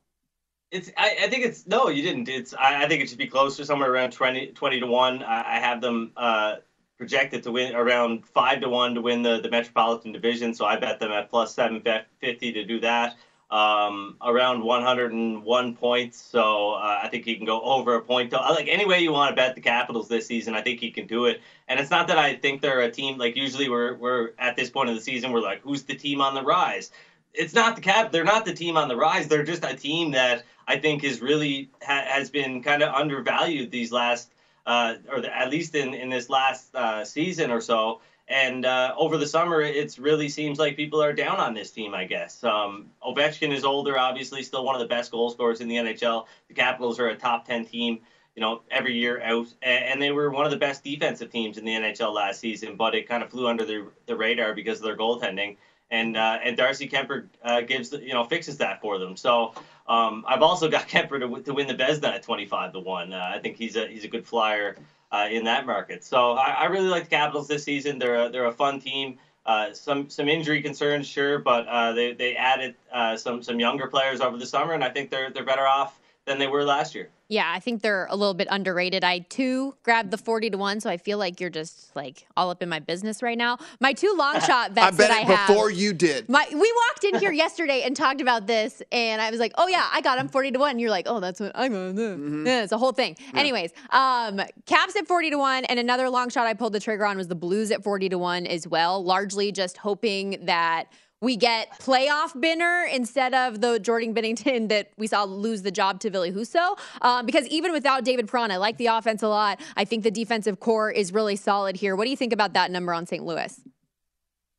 Speaker 4: It's. I, I, think it's no. You didn't. It's. I, I, think it should be closer, somewhere around 20, 20 to one. I, I have them uh, projected to win around five to one to win the the Metropolitan Division. So I bet them at plus seven fifty to do that. Um, around 101 points. So uh, I think he can go over a point. To, like any way you want to bet the Capitals this season, I think he can do it. And it's not that I think they're a team like usually we're we're at this point of the season we're like who's the team on the rise. It's not the cap. They're not the team on the rise. They're just a team that I think is really ha- has been kind of undervalued these last, uh, or the, at least in in this last uh, season or so. And uh, over the summer, it really seems like people are down on this team. I guess um, Ovechkin is older, obviously, still one of the best goal scorers in the NHL. The Capitals are a top ten team you know, every year out, and they were one of the best defensive teams in the NHL last season, but it kind of flew under the, the radar because of their goaltending and uh, and Darcy Kuemper uh, gives you know fixes that for them. So um, I've also got Kuemper to, to win the Vezina at 25 to one. Uh, I think he's a he's a good flyer uh, in that market. So I, I, really like the Capitals this season. They're a, they're a fun team. Uh, some some injury concerns, sure, but uh, they they added some some younger players over the summer, and I think they're they're better off than they were last year.
Speaker 2: Yeah, I think they're a little bit underrated. I too grabbed the 40 to 1, so I feel like you're just like all up in my business right now. My two long shot bets
Speaker 3: I bet
Speaker 2: that I
Speaker 3: have. Before you did.
Speaker 2: My, we walked in here yesterday and talked about this, and I was like, oh, yeah, I got him 40 to 1. And you're like, oh, that's what I'm going to do. Mm-hmm. Yeah, it's a whole thing. Yeah. Anyways, um, Caps at 40 to 1, and another long shot I pulled the trigger on was the Blues at 40 to 1 as well, largely just hoping that we get playoff Binner instead of the Jordan Binnington that we saw lose the job to Ville Husso. Um, because even without David Perron, I like the offense a lot. I think the defensive core is really solid here. What do you think about that number on St. Louis?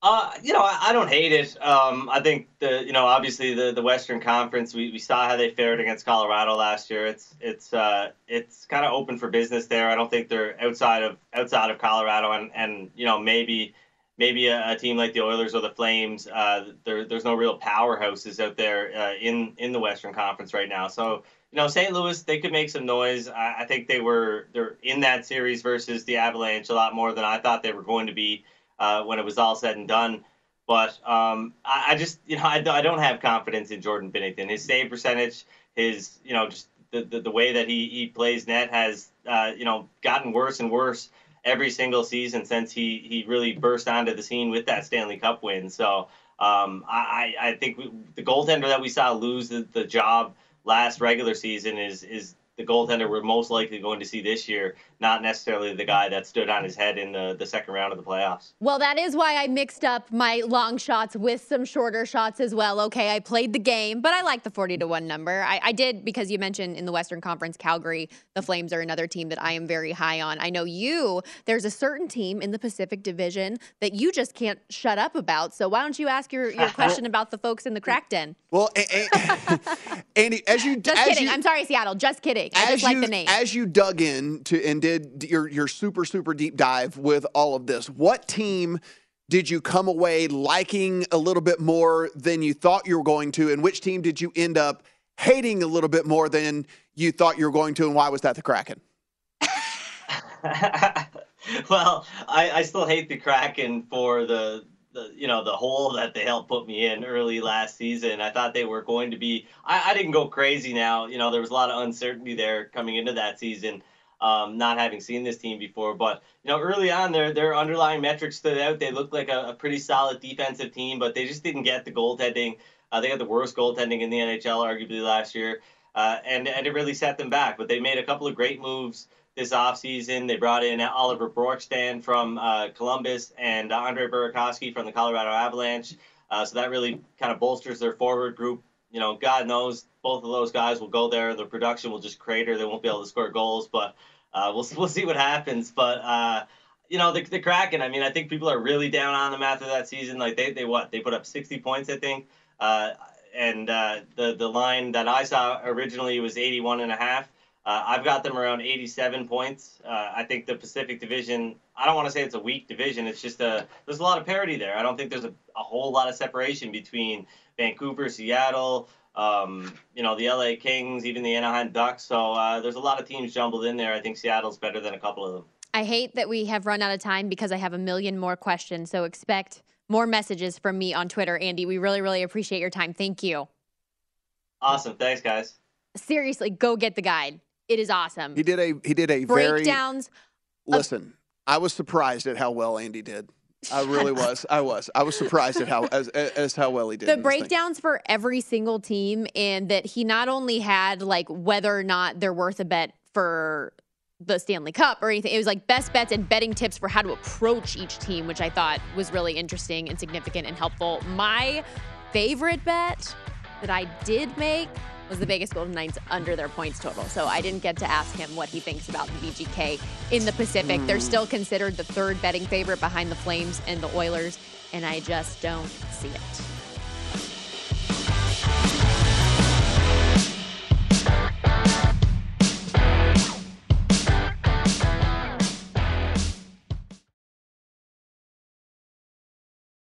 Speaker 4: Uh, you know, I, I don't hate it. Um, I think the, you know, obviously the, the Western Conference, we, we saw how they fared against Colorado last year. It's it's uh, it's kind of open for business there. I don't think they're outside of outside of Colorado, and and you know maybe maybe a, a, team like the Oilers or the Flames, uh, there, there's no real powerhouses out there uh, in in the Western Conference right now. So you know, St. Louis they could make some noise. I, I, think they were they're in that series versus the Avalanche a lot more than I thought they were going to be uh, when it was all said and done. But um, I, I, just you know I, I don't have confidence in Jordan Binnington. His save percentage, his you know just the, the, the way that he, he plays net has uh, you know, gotten worse and worse every single season since he he really burst onto the scene with that Stanley Cup win. So um, I I think we, the goaltender that we saw lose the, the job last regular season is is the goaltender we're most likely going to see this year, not necessarily the guy that stood on his head in the, the second round of the playoffs.
Speaker 2: Well, that is why I mixed up my long shots with some shorter shots as well. Okay, I played the game, but I like the 40 to 1 number. I, I did because you mentioned in the Western Conference, Calgary, the Flames are another team that I am very high on. I know you, there's a certain team in the Pacific Division that you just can't shut up about. So why don't you ask your, your question about the folks in the crack den?
Speaker 3: Well, a- a- Andy, as you
Speaker 2: Just
Speaker 3: as
Speaker 2: kidding.
Speaker 3: you-
Speaker 2: I'm sorry, Seattle. Just kidding. I
Speaker 3: as
Speaker 2: just like the name.
Speaker 3: As you dug in to and did your your super super deep dive with all of this, what team did you come away liking a little bit more than you thought you were going to, and which team did you end up hating a little bit more than you thought you were going to, and why was that the Kraken?
Speaker 4: well, I, I still hate the Kraken for the, the you know the hole that they helped put me in early last season. I thought they were going to be. I, I didn't go crazy. Now you know there was a lot of uncertainty there coming into that season, um, not having seen this team before. But you know early on their their underlying metrics stood out. They looked like a, a pretty solid defensive team, but they just didn't get the goaltending. Uh, they got the worst goaltending in the NHL arguably last year, uh, and and it really set them back. But they made a couple of great moves this offseason. They brought in Oliver Bjorkstrand from uh, Columbus and Andre Burakovsky from the Colorado Avalanche. Uh, so that really kind of bolsters their forward group. You know, God knows both of those guys will go there. Their production will just crater. They won't be able to score goals, but uh, we'll we'll see what happens. But uh, you know, the, the Kraken. I mean, I think people are really down on them after that season. Like they they what they put up 60 points, I think. Uh, and uh, the the line that I saw originally was 81 and a half. Uh, I've got them around 87 points. Uh, I think the Pacific Division. I don't want to say it's a weak division. It's just a there's a lot of parity there. I don't think there's a, a whole lot of separation between Vancouver, Seattle, um, you know, the LA Kings, even the Anaheim Ducks. So uh, there's a lot of teams jumbled in there. I think Seattle's better than a couple of them.
Speaker 2: I hate that we have run out of time because I have a million more questions. So expect more messages from me on Twitter, Andy. We really, really appreciate your time. Thank you.
Speaker 4: Awesome. Thanks, guys.
Speaker 2: Seriously, go get the guide. It is awesome.
Speaker 3: He did a he did a very
Speaker 2: Breakdowns.
Speaker 3: listen. I was surprised at how well Andy did. I really was. I was. I was surprised at how as as how well he did.
Speaker 2: the
Speaker 3: this thing.
Speaker 2: breakdowns for every single team and that he not only had like whether or not they're worth a bet for the Stanley Cup or anything. It was like best bets and betting tips for how to approach each team, which I thought was really interesting and significant and helpful. My favorite bet that I did make was the Vegas Golden Knights under their points total. So I didn't get to ask him what he thinks about the VGK in the Pacific. They're hmm. still considered the third betting favorite behind the Flames and the Oilers, and I just don't see it.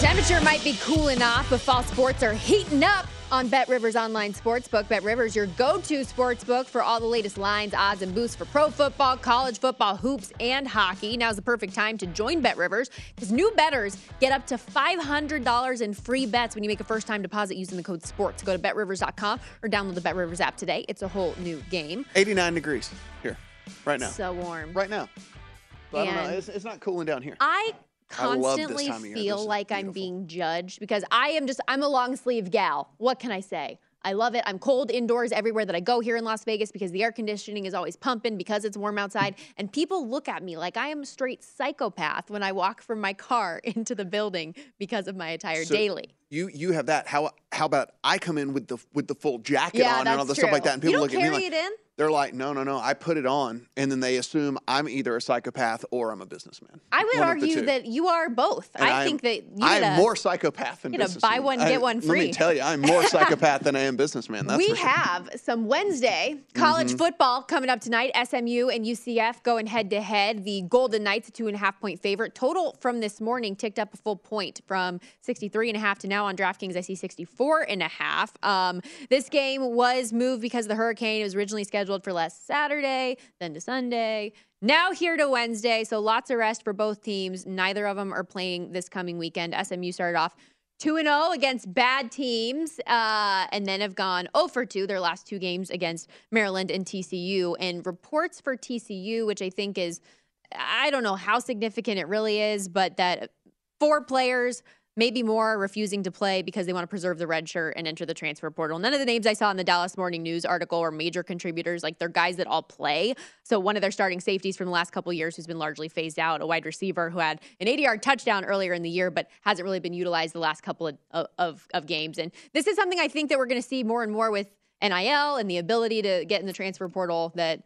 Speaker 2: Temperature might be cooling off, but fall sports are heating up on Bet Rivers Online Sportsbook. Bet Rivers, your go to sportsbook for all the latest lines, odds, and boosts for pro football, college football, hoops, and hockey. Now's the perfect time to join Bet Rivers because new bettors get up to $500 in free bets when you make a first time deposit using the code SPORTS. Go to betrivers.com or download the Bet Rivers app today. It's a whole new game.
Speaker 3: 89 degrees here, right now.
Speaker 2: So warm.
Speaker 3: Right now. But I don't know. It's, it's not cooling down here.
Speaker 2: I
Speaker 3: I love this
Speaker 2: constantly
Speaker 3: time of year.
Speaker 2: feel like I'm being judged because I am just I'm a long sleeve gal. What can I say? I love it. I'm cold indoors everywhere that I go here in Las Vegas because the air conditioning is always pumping because it's warm outside. And people look at me like I am a straight psychopath when I walk from my car into the building because of my attire
Speaker 3: So
Speaker 2: daily.
Speaker 3: You you have that. How how about I come in with the with the full jacket
Speaker 2: Yeah,
Speaker 3: on and all the stuff like that, and people look at me like
Speaker 2: it in?
Speaker 3: they're like, no, no, no. I put it on, and then they assume I'm either a psychopath or I'm a businessman.
Speaker 2: I would
Speaker 3: One
Speaker 2: argue that you are both.
Speaker 3: And
Speaker 2: I
Speaker 3: I'm-
Speaker 2: think that you
Speaker 3: I'm
Speaker 2: a-
Speaker 3: more psychopath than businessman.
Speaker 2: buy one, get one free.
Speaker 3: Let me tell you, I'm more psychopath than I am businessman. That's
Speaker 2: we
Speaker 3: sure.
Speaker 2: have some Wednesday college
Speaker 3: Mhm.
Speaker 2: football coming up tonight. SMU and UCF going head to head. The Golden Knights, a two and a half point favorite. Total from this morning ticked up a full point from 63 and a half to now on DraftKings. I see 64 and a half. Um, this game was moved because the hurricane. It was originally scheduled for last Saturday, then to Sunday. Now here to Wednesday. So lots of rest for both teams. Neither of them are playing this coming weekend. SMU started off 2 and 0 against bad teams, uh, and then have gone 0 for 2 their last two games against Maryland and TCU. And reports for TCU, which I think is, I don't know how significant it really is, but that four players, maybe more, are refusing to play because they want to preserve the red shirt and enter the transfer portal. None of the names I saw in the Dallas Morning News article are major contributors. Like they're guys that all play. So one of their starting safeties from the last couple years who's been largely phased out, a wide receiver who had an 80 yard touchdown earlier in the year, but hasn't really been utilized the last couple of, of, of games. And this is something I think that we're going to see more and more with NIL and the ability to get in the transfer portal that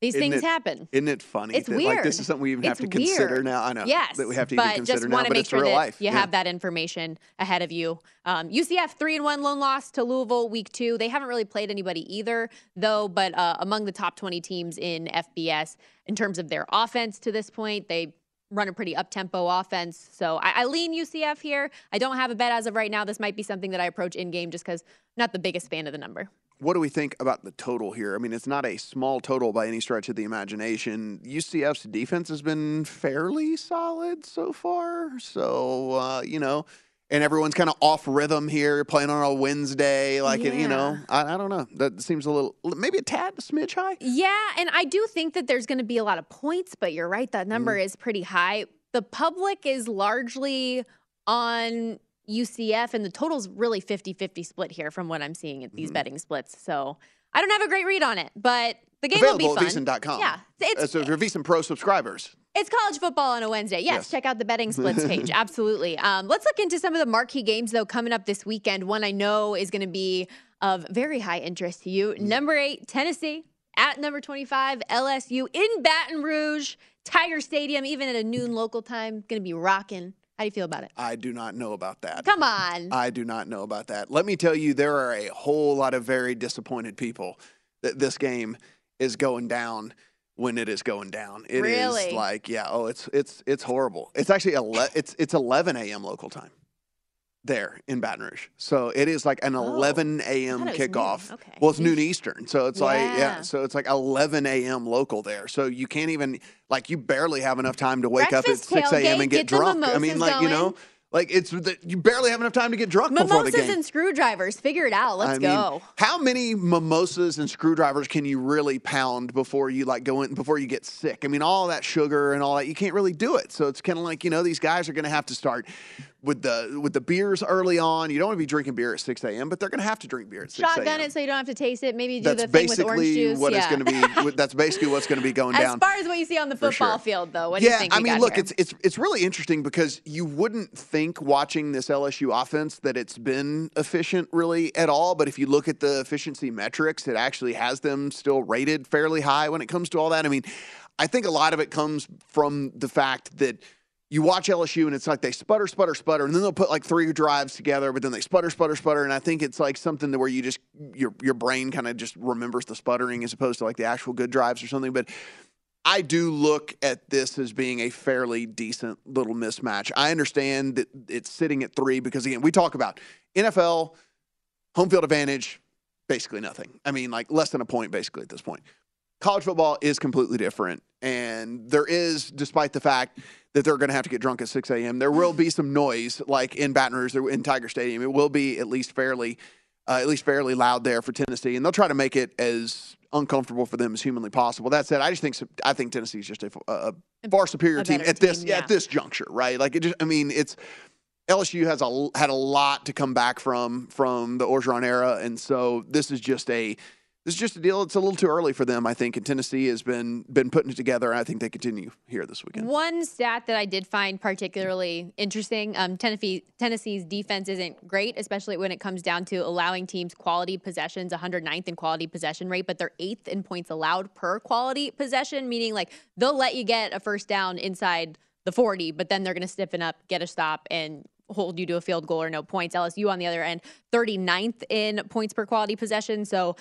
Speaker 2: these
Speaker 3: Isn't
Speaker 2: things
Speaker 3: it-
Speaker 2: happen.
Speaker 3: Isn't it funny?
Speaker 2: It's
Speaker 3: that,
Speaker 2: weird.
Speaker 3: Like this is something we even have
Speaker 2: It's
Speaker 3: to consider now. I know.
Speaker 2: Yes,
Speaker 3: that we have to
Speaker 2: but
Speaker 3: even consider
Speaker 2: just
Speaker 3: now,
Speaker 2: want to
Speaker 3: but
Speaker 2: make
Speaker 3: it's
Speaker 2: sure
Speaker 3: real
Speaker 2: that
Speaker 3: life.
Speaker 2: you
Speaker 3: Yeah.
Speaker 2: have that information ahead of you. Um, UCF three and one lone loss to Louisville week two. They haven't really played anybody either, though. But uh, among the top twenty teams in FBS in terms of their offense to this point, they run a pretty up tempo offense. So I, I lean UCF here. I don't have a bet as of right now. This might be something that I approach in game just because not the biggest fan of the number.
Speaker 3: What do we think about the total here? I mean, it's not a small total by any stretch of the imagination. UCF's defense has been fairly solid so far. So, uh, you know, and everyone's kind of off rhythm here, playing on a Wednesday. Like, it, you know, I, I don't know. That seems a little, maybe a tad, a smidge high.
Speaker 2: Yeah, and I do think that there's going to be a lot of points, but you're right, that number
Speaker 3: Mm-hmm.
Speaker 2: is pretty high. The public is largely on UCF, and the total's really 50 50 split here from what I'm seeing at
Speaker 3: Mm-hmm.
Speaker 2: these betting splits. So I don't have a great read on it, but the game will
Speaker 3: Available
Speaker 2: be
Speaker 3: at
Speaker 2: fun.
Speaker 3: VSiN.com.
Speaker 2: Yeah, it's,
Speaker 3: so if you're VSiN Pro subscribers,
Speaker 2: it's college football on a Wednesday. Yes,
Speaker 3: Yes.
Speaker 2: check out the betting splits page. Absolutely. Um, let's look into some of the marquee games, though, coming up this weekend. One I know is going to be of very high interest to you. Number eight, Tennessee. At number 25, LSU in Baton Rouge, Tiger Stadium, even at a noon local time, going to be rocking. How do you feel about it?
Speaker 3: I do not know about that.
Speaker 2: Come on.
Speaker 3: I do not know about that. Let me tell you, there are a whole lot of very disappointed people that this game is going down when it is going down. It is
Speaker 2: Really?
Speaker 3: like, yeah, oh, it's it's it's horrible. It's actually ele- it's it's 11 a.m. local time there in Baton Rouge. So it is like an 11 a.m.
Speaker 2: Oh, thought it was noon.
Speaker 3: kickoff.
Speaker 2: Okay.
Speaker 3: Well, it's noon Eastern. So it's like,
Speaker 2: Yeah.
Speaker 3: yeah, so it's like 11 a.m. local there. So you can't even, like, you barely have enough time to wake
Speaker 2: Breakfast
Speaker 3: up at 6 a.m. and get,
Speaker 2: get
Speaker 3: drunk. I mean, like, you know,
Speaker 2: going.
Speaker 3: Like it's you barely have enough time to get drunk before the
Speaker 2: Mimosas
Speaker 3: game.
Speaker 2: and screwdrivers. Figure it out. Let's
Speaker 3: I mean,
Speaker 2: go.
Speaker 3: How many mimosas and screwdrivers can you really pound before you like go in before you get sick? I mean, all that sugar and all that you can't really do it. So it's kind of like you know these guys are going to have to start with the with the beers early on. You don't want to be drinking beer at six a.m., but they're going to have to drink beer at six
Speaker 2: Shotgun
Speaker 3: a.m.
Speaker 2: it so you don't have to taste it. Maybe do
Speaker 3: That's
Speaker 2: the thing with orange
Speaker 3: basically
Speaker 2: juice.
Speaker 3: what
Speaker 2: yeah.
Speaker 3: it's going to be. That's basically what's going to be going
Speaker 2: as
Speaker 3: down.
Speaker 2: As far as what you see on the football
Speaker 3: sure.
Speaker 2: field, though, what do
Speaker 3: yeah,
Speaker 2: you think?
Speaker 3: I mean, look,
Speaker 2: here?
Speaker 3: it's it's it's really interesting because you wouldn't think watching this LSU offense that it's been efficient really at all, but if you look at the efficiency metrics, it actually has them still rated fairly high when it comes to all that. I mean, I think a lot of it comes from the fact that you watch LSU and it's like they sputter, sputter, sputter, and then they'll put like three drives together, but then they sputter, sputter, sputter, and I think it's like something where you just your your brain kind of just remembers the sputtering as opposed to like the actual good drives or something. But I do look at this as being a fairly decent little mismatch. I understand that it's sitting at three because again, we talk about NFL home field advantage, basically nothing. I mean, like less than a point basically at this point. College football is completely different. And there is, despite the fact that they're going to have to get drunk at 6 a.m., there will be some noise, like in Baton Rouge, in Tiger Stadium. It will be at least fairly, uh, at least fairly loud there for Tennessee, and they'll try to make it as uncomfortable for them as humanly possible. That said, I just think I think Tennessee is just a, a far superior
Speaker 2: A
Speaker 3: team at this
Speaker 2: team, yeah.
Speaker 3: at this juncture, right? Like it just, I mean, it's LSU has a had a lot to come back from from the Orgeron era, and so this is just a this is just a deal. It's a little too early for them, I think. And Tennessee has been been putting it together, I think they continue here this weekend.
Speaker 2: One stat that I did find particularly interesting: um, Tennessee Tennessee's defense isn't great, especially when it comes down to allowing teams quality possessions. 109th in quality possession rate, but they're eighth in points allowed per quality possession, meaning like they'll let you get a first down inside the 40, but then they're going to stiffen up, get a stop, and hold you to a field goal or no points. LSU on the other end, 39th in points per quality possession. So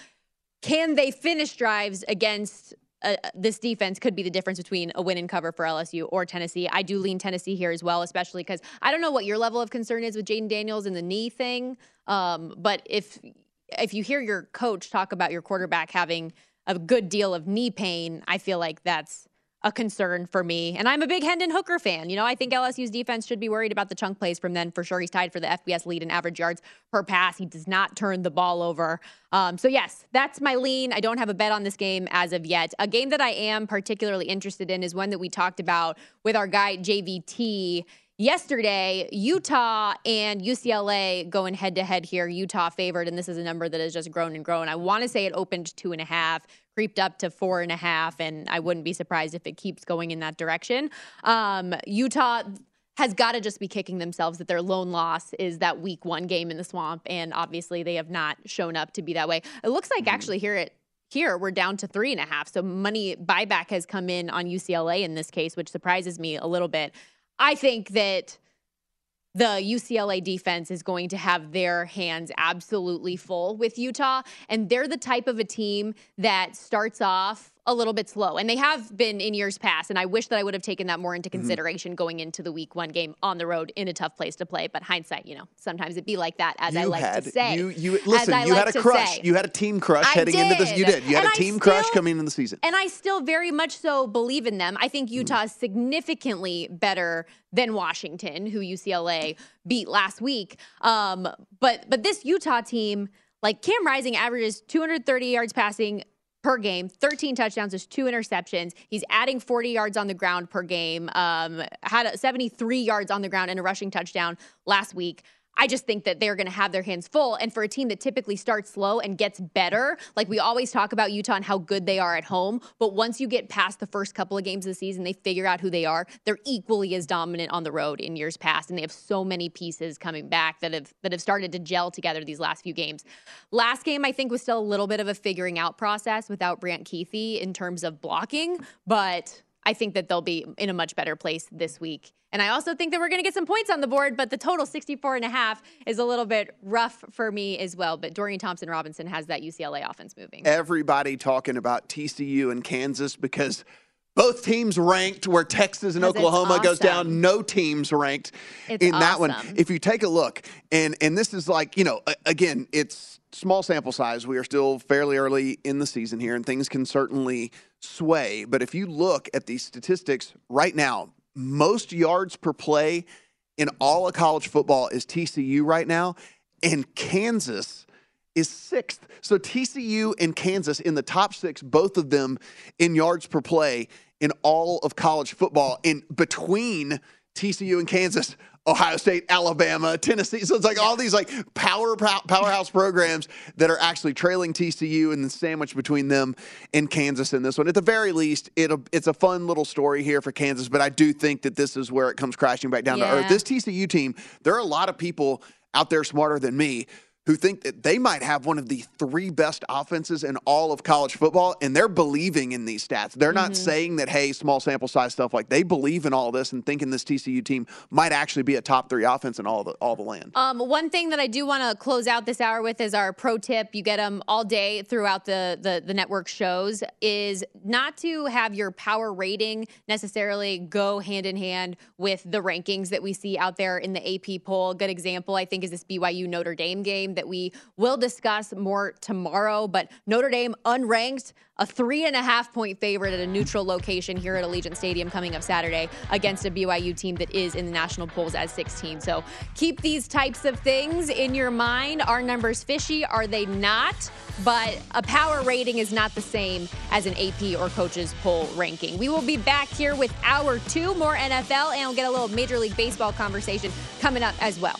Speaker 2: can they finish drives against uh, this defense could be the difference between a win and cover for LSU or Tennessee. I do lean Tennessee here as well, especially because I don't know what your level of concern is with Jayden Daniels and the knee thing. Um, but if if you hear your coach talk about your quarterback having a good deal of knee pain, I feel like that's a concern for me. And I'm a big Hendon Hooker fan. You know, I think LSU's defense should be worried about the chunk plays from then for sure. He's tied for the FBS lead in average yards per pass. He does not turn the ball over. Um, so, yes, that's my lean. I don't have a bet on this game as of yet. A game that I am particularly interested in is one that we talked about with our guy, JVT. Yesterday, Utah and UCLA going head to head here. Utah favored, and this is a number that has just grown and grown. I want to say it opened two and a half, creeped up to four and a half, and I wouldn't be surprised if it keeps going in that direction. Um, Utah has got to just be kicking themselves that their lone loss is that week one game in the swamp, and obviously they have not shown up to be that way. It looks like actually here at here we're down to three and a half, so money buyback has come in on UCLA in this case, which surprises me a little bit. I think that the UCLA defense is going to have their hands absolutely full with Utah. And they're the type of a team that starts off a little bit slow. And they have been in years past. And I wish that I would have taken that more into
Speaker 3: Mm-hmm.
Speaker 2: consideration going into the week one game on the road in a tough place to play. But hindsight, you know, sometimes it'd be like that, as I
Speaker 3: you
Speaker 2: like
Speaker 3: had,
Speaker 2: to say.
Speaker 3: You, you, listen, you
Speaker 2: like
Speaker 3: had a crush.
Speaker 2: say.
Speaker 3: You had a team crush
Speaker 2: I
Speaker 3: heading into this. You
Speaker 2: did.
Speaker 3: did. You had
Speaker 2: And
Speaker 3: a
Speaker 2: I
Speaker 3: team crush coming into the season.
Speaker 2: And I still very much so believe in them. I think Utah is significantly better than Washington, who UCLA beat last week. Um, but but this Utah team, like Cam Rising, averages 230 yards passing per game, 13 touchdowns, there's two interceptions. He's adding 40 yards on the ground per game. Um, had 73 yards on the ground and a rushing touchdown last week. I just think that they're going to have their hands full. And for a team that typically starts slow and gets better, like we always talk about Utah and how good they are at home, but once you get past the first couple of games of the season, they figure out who they are. They're equally as dominant on the road in years past, and they have so many pieces coming back that have that have started to gel together these last few games. Last game, I think, was still a little bit of a figuring out process without Brant Kuithe in terms of blocking, but I think that they'll be in a much better place this week. And I also think that we're going to get some points on the board, but the total 64 and a half is a little bit rough for me as well. But Dorian Thompson Robinson has that UCLA offense moving.
Speaker 3: Everybody talking about TCU and Kansas because both teams ranked where Texas and Oklahoma goes down. No teams ranked
Speaker 2: It's
Speaker 3: in that one. If you take a look, and and this is like you know, again, it's small sample size. We are still fairly early in the season here, and things can certainly sway. But if you look at these statistics right now, most yards per play in all of college football is TCU right now, and Kansas is sixth. So TCU and Kansas in the top six, both of them in yards per play in all of college football. In between TCU and Kansas, Ohio State, Alabama, Tennessee. So it's like all these like power powerhouse programs that are actually trailing TCU and the sandwich between them and Kansas in this one. At the very least, it it's a fun little story here for Kansas, but I do think that this is where it comes crashing back down yeah. to earth. This TCU team, there are a lot of people out there smarter than me who think that they might have one of the three best offenses in all of college football, and they're believing in these stats. They're not mm-hmm. saying that, hey, small sample size stuff. Like they believe in all this and thinking this TCU team might actually be a top three offense in all the all the land.
Speaker 2: Um, one thing that I do want to close out this hour with is our pro tip. You get them all day throughout the, the the network shows. Is not to have your power rating necessarily go hand in hand with the rankings that we see out there in the AP poll. A good example, I think, is this BYU Notre Dame game that we will discuss more tomorrow. But Notre Dame unranked, a three and a half point favorite at a neutral location here at Allegiant Stadium coming up Saturday against a BYU team that is in the national polls as 16. So keep these types of things in your mind. Are numbers fishy? Are they not? But a power rating is not the same as an AP or coaches poll ranking. We will be back here with hour two, more NFL, and we'll get a little Major League Baseball conversation coming up as well.